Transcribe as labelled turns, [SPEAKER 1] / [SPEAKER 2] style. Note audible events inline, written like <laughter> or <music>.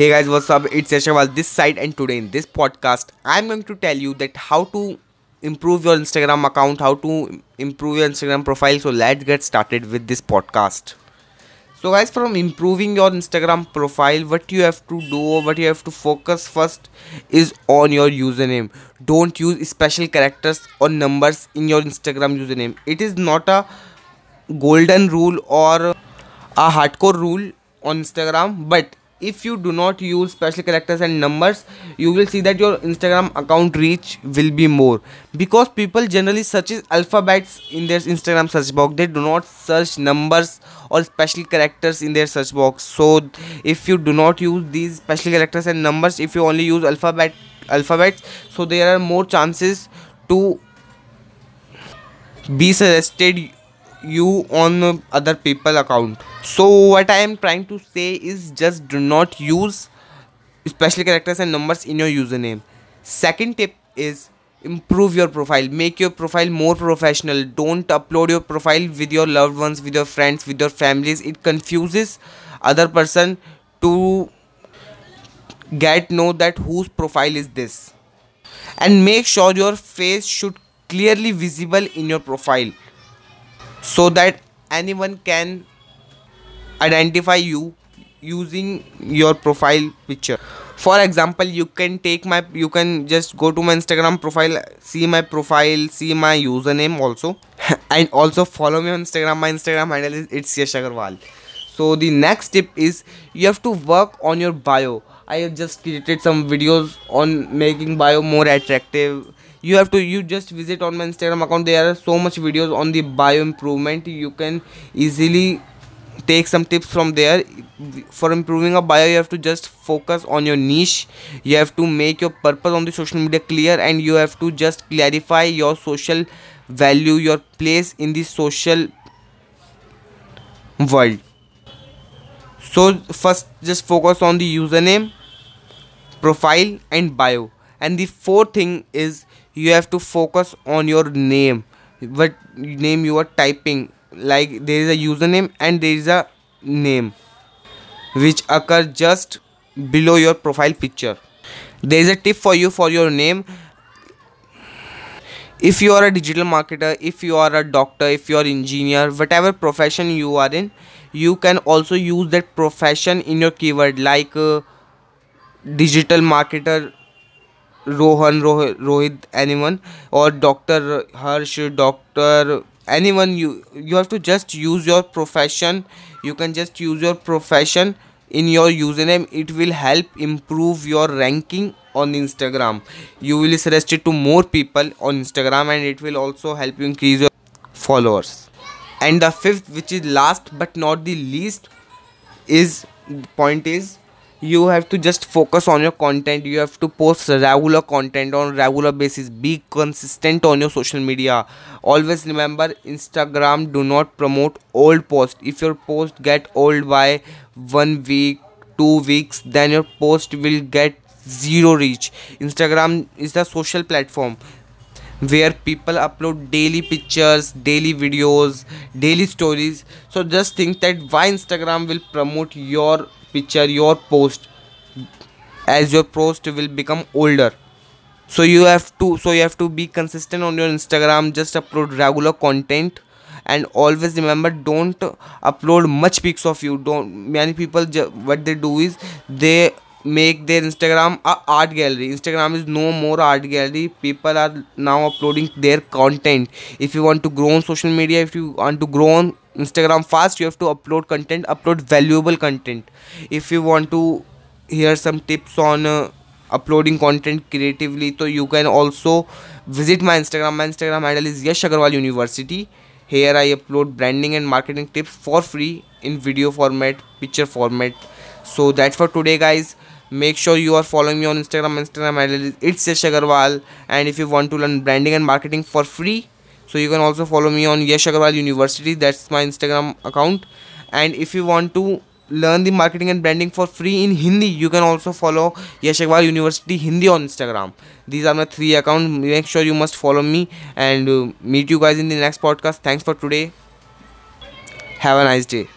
[SPEAKER 1] Hey guys, what's up? It's Yash Agarwal this side, and today in this podcast, I'm going to tell you that how to improve your Instagram account, how to improve your Instagram profile. So let's get started with this podcast. So guys, from improving your Instagram profile, what you have to do, what you have to focus first is on your username. Don't use special characters or numbers in your Instagram username. It is not a golden rule or a hardcore rule on Instagram, but if you do not use special characters and numbers you will see that your instagram account reach will be more. Because people generally searches alphabets in their instagram search box. They do not search numbers or special characters in their search box. So if you do not use these special characters and numbers if you only use alphabet alphabets so there are more chances to be suggested you on other people account. So what i am trying to say is just do not use special characters and numbers in your username. Second tip is improve your profile. Make your profile more professional. Don't upload your profile with your loved ones with your friends with your families. It confuses other person to get know that whose profile is this. And make sure your face should clearly visible in your profile so that anyone can identify you using your profile picture. For example you can take my you can just go to my instagram profile see my profile see my username also. <laughs> And also follow me on instagram. My instagram handle is it's yash agarwal. So the next tip is you have to work on your bio i have just created some videos on making bio more attractive. You have to you just visit on my instagram account. There are so much videos on the bio improvement. You can easily take some tips from there. For improving a bio you have to just focus on your niche. You have to make your purpose on the social media clear and you have to just clarify your social value your place in the social world. So first just focus on the username profile and bio. And the fourth thing is you have to focus on your name. What name you are typing. Like there is a username and there is a name which occur just below your profile picture. There is a tip for you for your name. If you are a digital marketer if you are a doctor if you are engineer whatever profession you are in you can also use that profession in your keyword. Like uh, digital marketer rohan Roh- rohit anyone or doctor harsh doctor anyone you you have to just use your profession. You can just use your profession in your username. It will help improve your ranking on instagram. You will suggest it to more people on instagram and it will also help you increase your followers. And the fifth which is last but not the least is point is you have to just focus on your content. You have to post regular content on regular basis. Be consistent on your social media. Always remember instagram do not promote old post. If your post get old by one week two weeks then your post will get zero reach. Instagram is the social platform where people upload daily pictures daily videos daily stories. So just think that why instagram will promote your picture your post as your post will become older. So you have to so you have to be consistent on your instagram just upload regular content and always remember don't upload much pics of you. Don't many people what they do is they make their instagram a art gallery. Instagram is no more art gallery. People are now uploading their content. If you want to grow on social media if you want to grow on instagram fast you have to upload content upload valuable content. If you want to hear some tips on uh, uploading content creatively so you can also visit my instagram. My instagram handle is yash agarwal university. Here i upload branding and marketing tips for free in video format picture format. So that's for today guys. Make sure you are following me on instagram. Instagram handle is it's yash agarwal. And if you want to learn branding and marketing for free so you can also follow me on yash agarwal university. That's my instagram account. And if you want to learn the marketing and branding for free in hindi you can also follow yash agarwal university hindi on instagram. These are my three accounts. Make sure you must follow me and uh, meet you guys in the next podcast. Thanks for today. Have a nice day